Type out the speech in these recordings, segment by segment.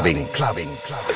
clubbing, clubbing, clubbing.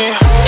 me home.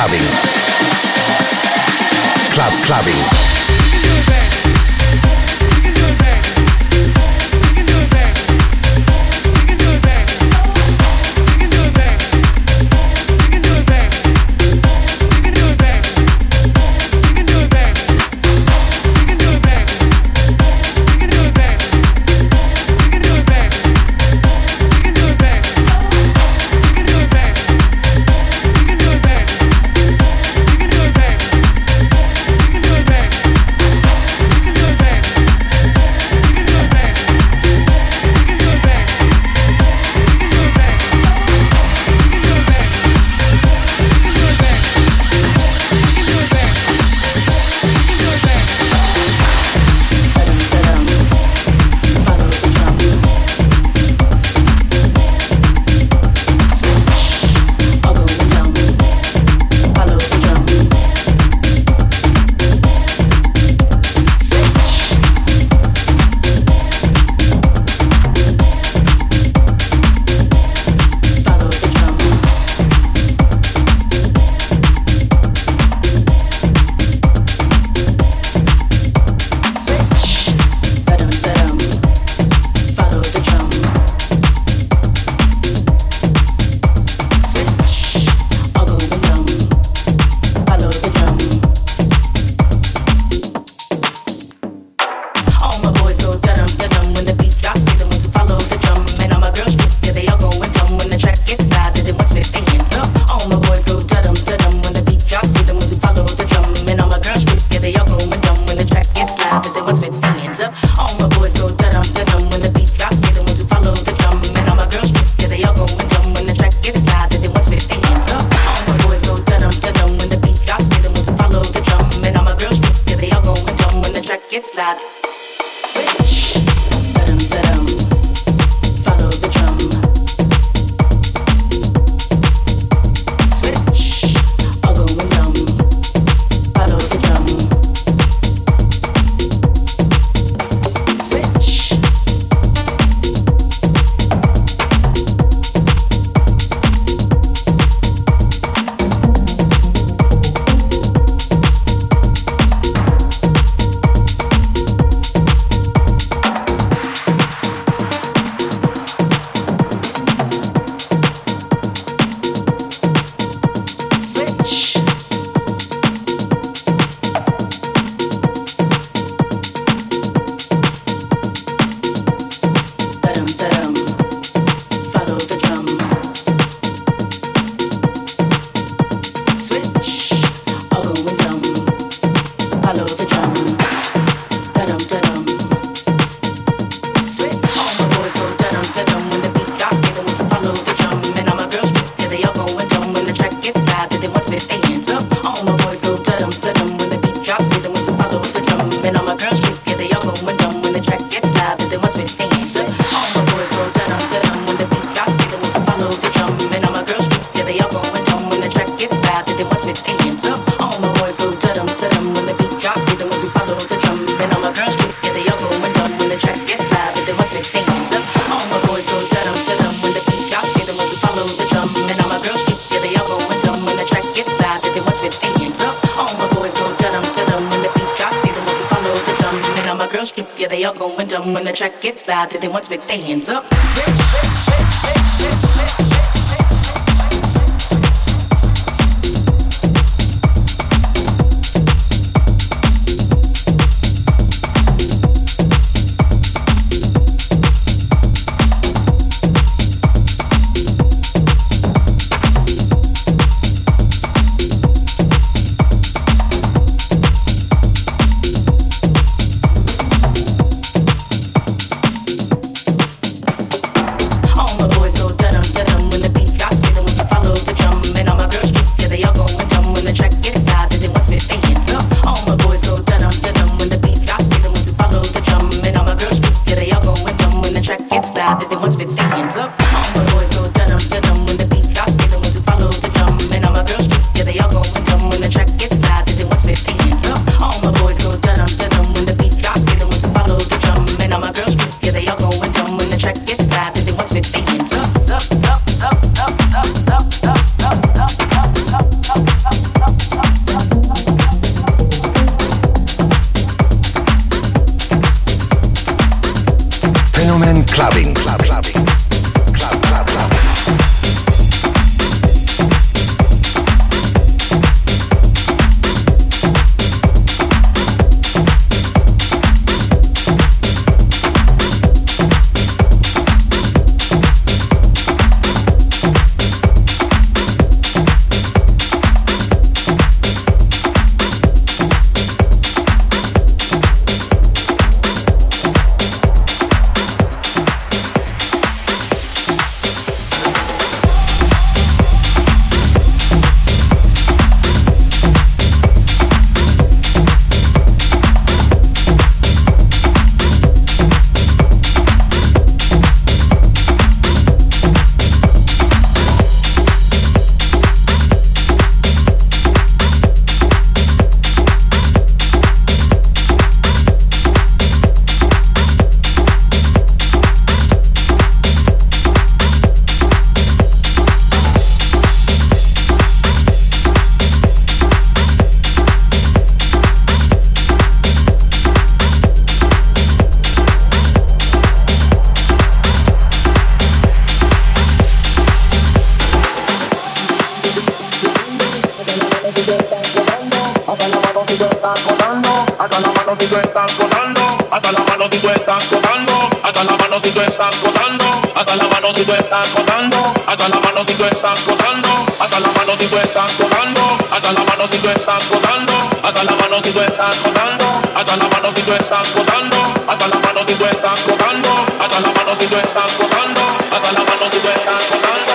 Fenomen with their hands up. estás hasta la mano si tú estás gozando, hasta la mano si tú estás gozando, hasta la mano si tú estás gozando, hasta la mano si tú estás gozando, hasta la mano si tú estás gozando, hasta la mano si tú estás gozando, hasta la mano si tú estás gozando, hasta la mano si tú estás gozando, hasta la mano si tú estás gozando, hasta la mano si tú estás hasta la mano si tú estás.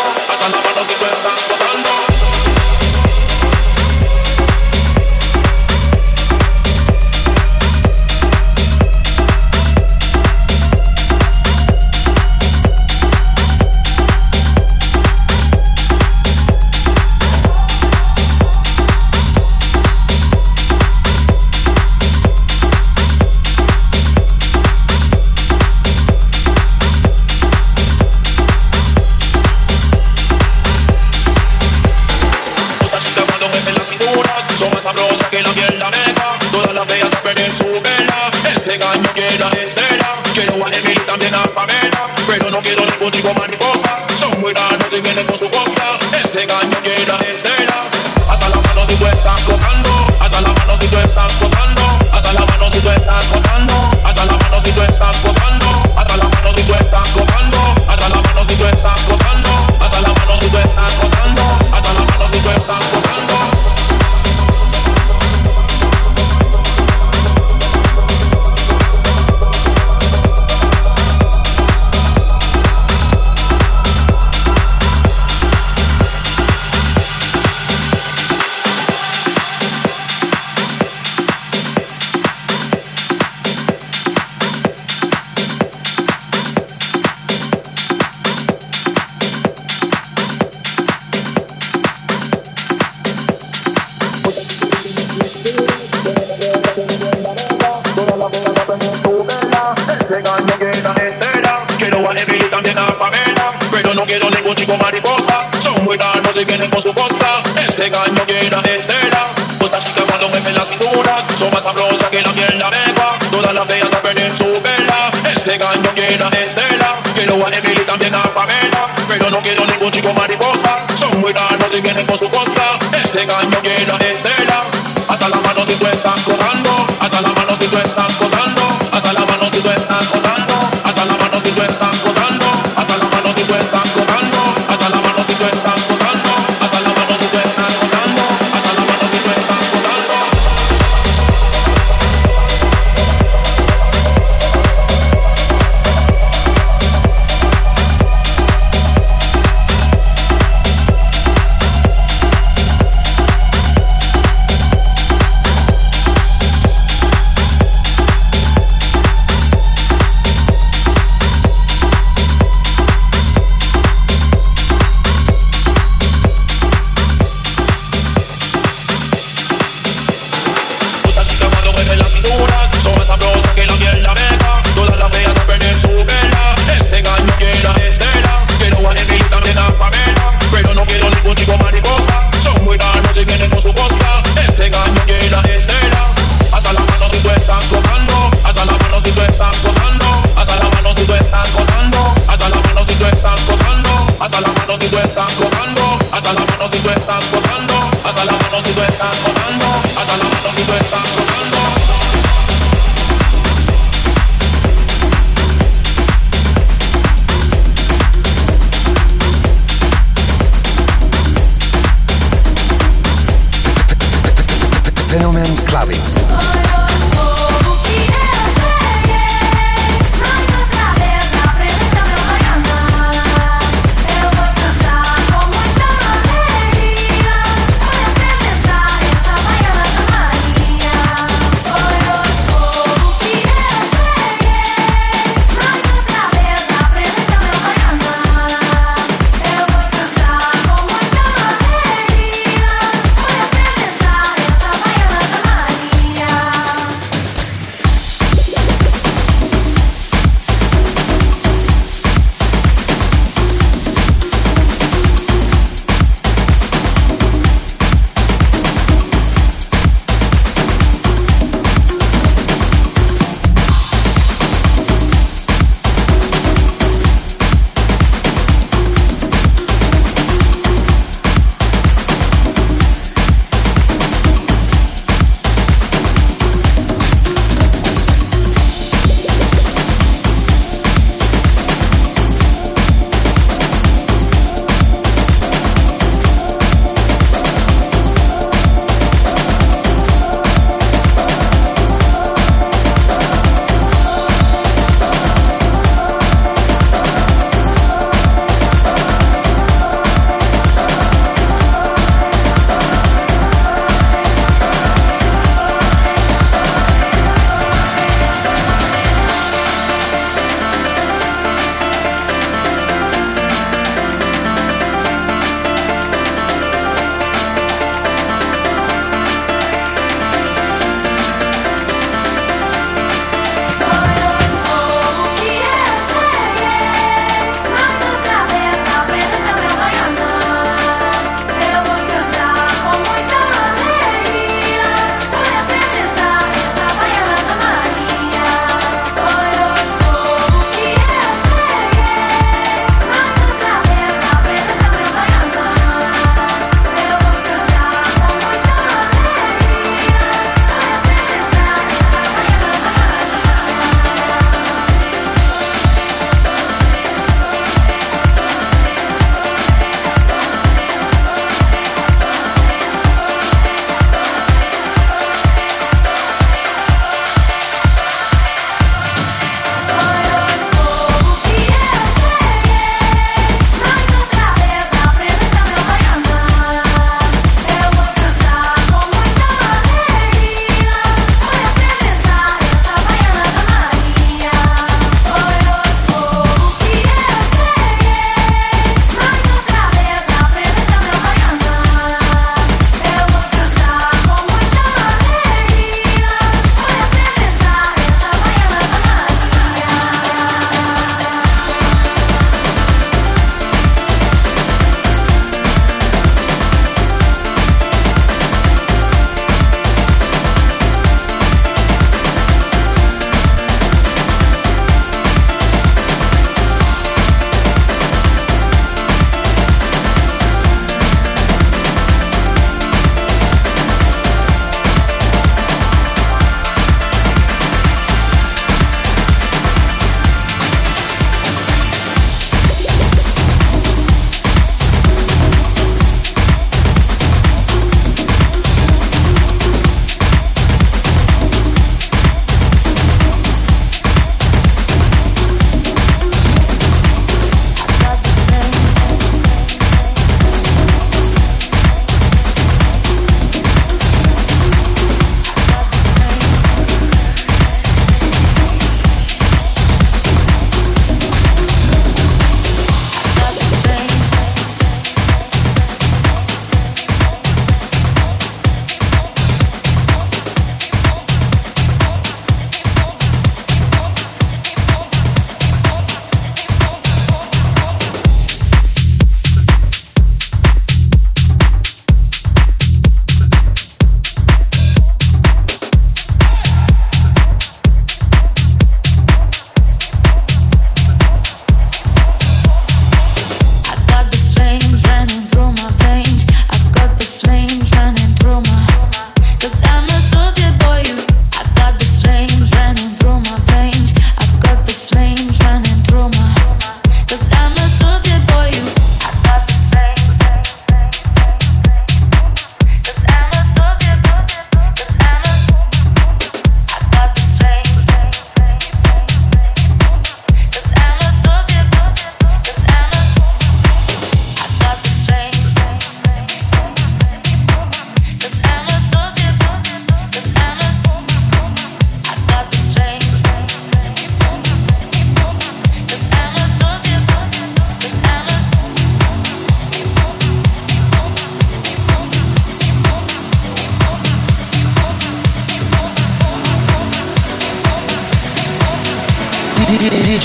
Hasta la mano si tú estás gozando. Hasta la mano si tú estás gozando.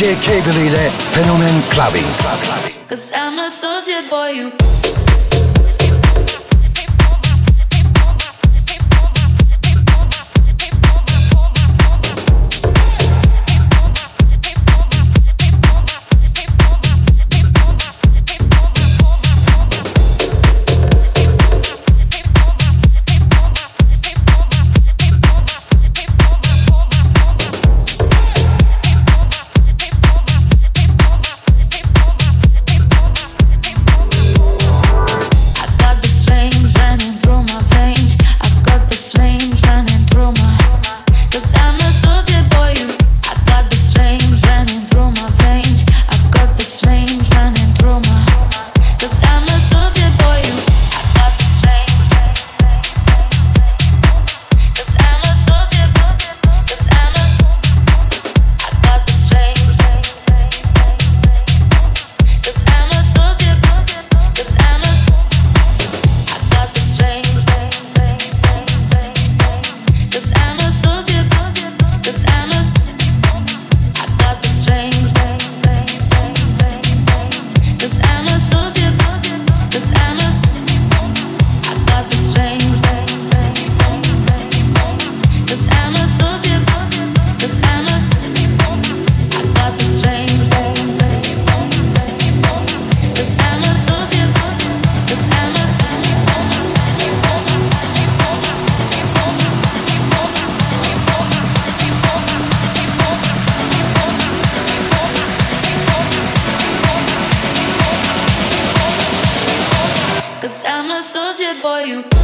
DJ Cable ile Fenomen Clubbin'. Cause I'm a soldier for you. Fenomen Clubbin'.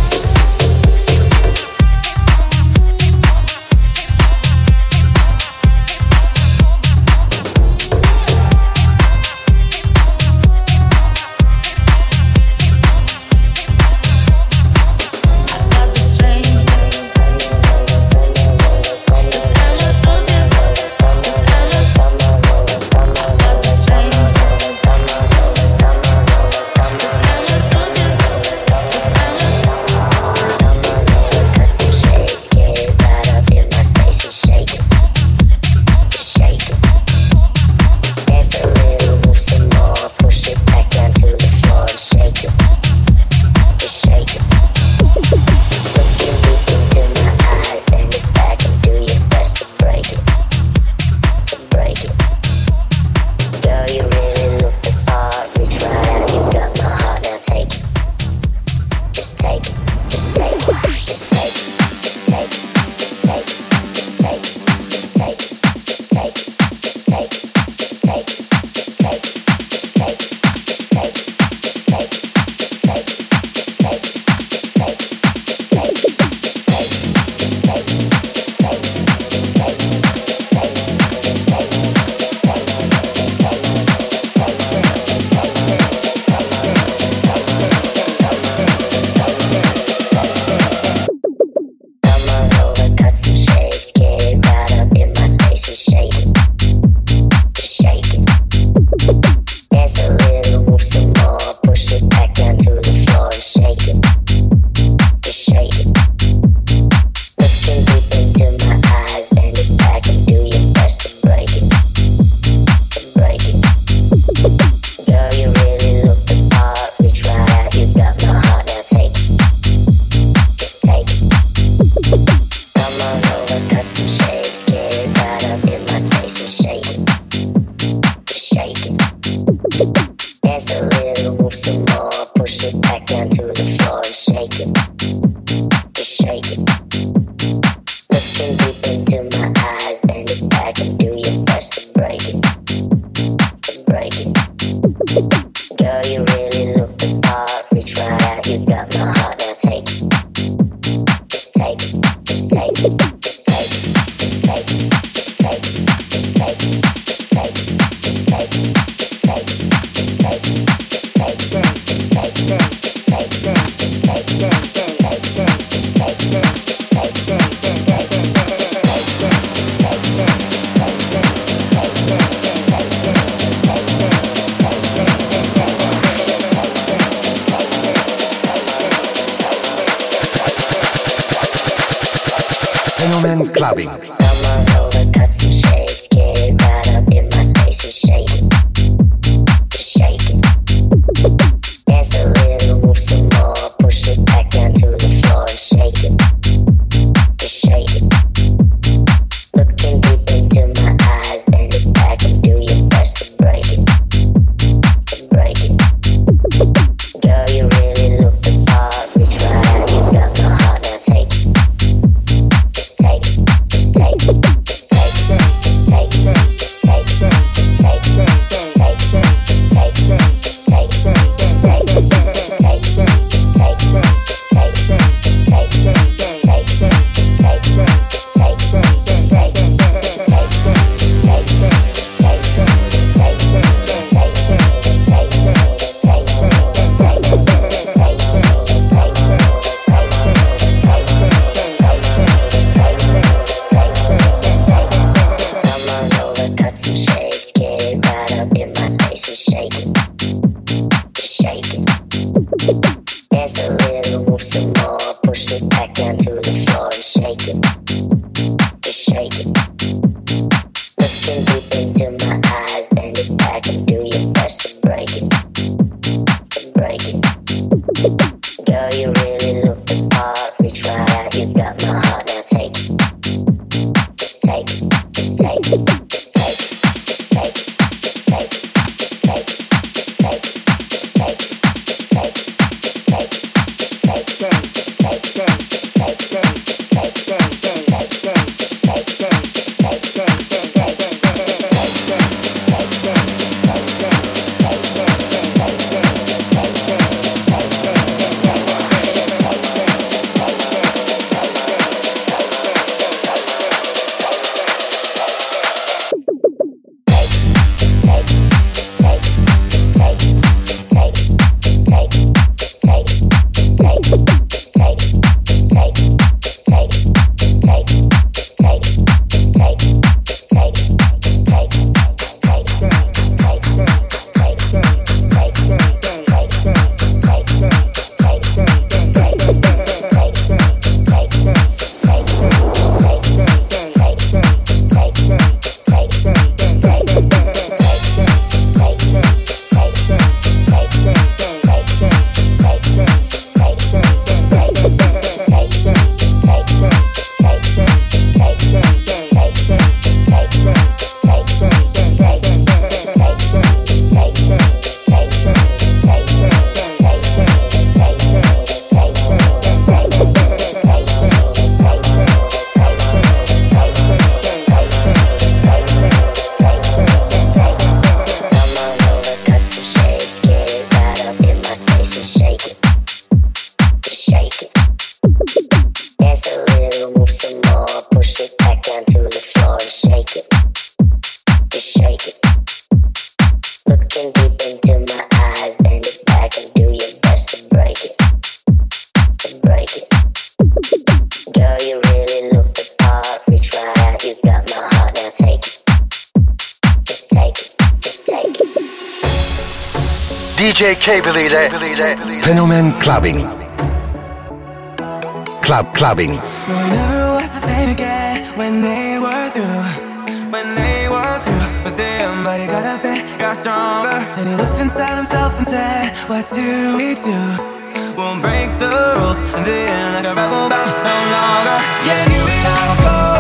K-Believe Fenomen Clubbin'. Club Clubbing. No, never was the same again when they were through. When they were through with him, but he got up and got stronger. And he looked inside himself and said, What do we do? Won't break the rules, and then like a rebel, bound no longer. Yeah, knew it all go.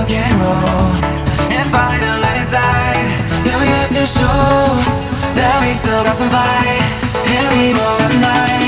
rock and roll and find a light inside. You're yet to show that we still got some fight, and we know at night.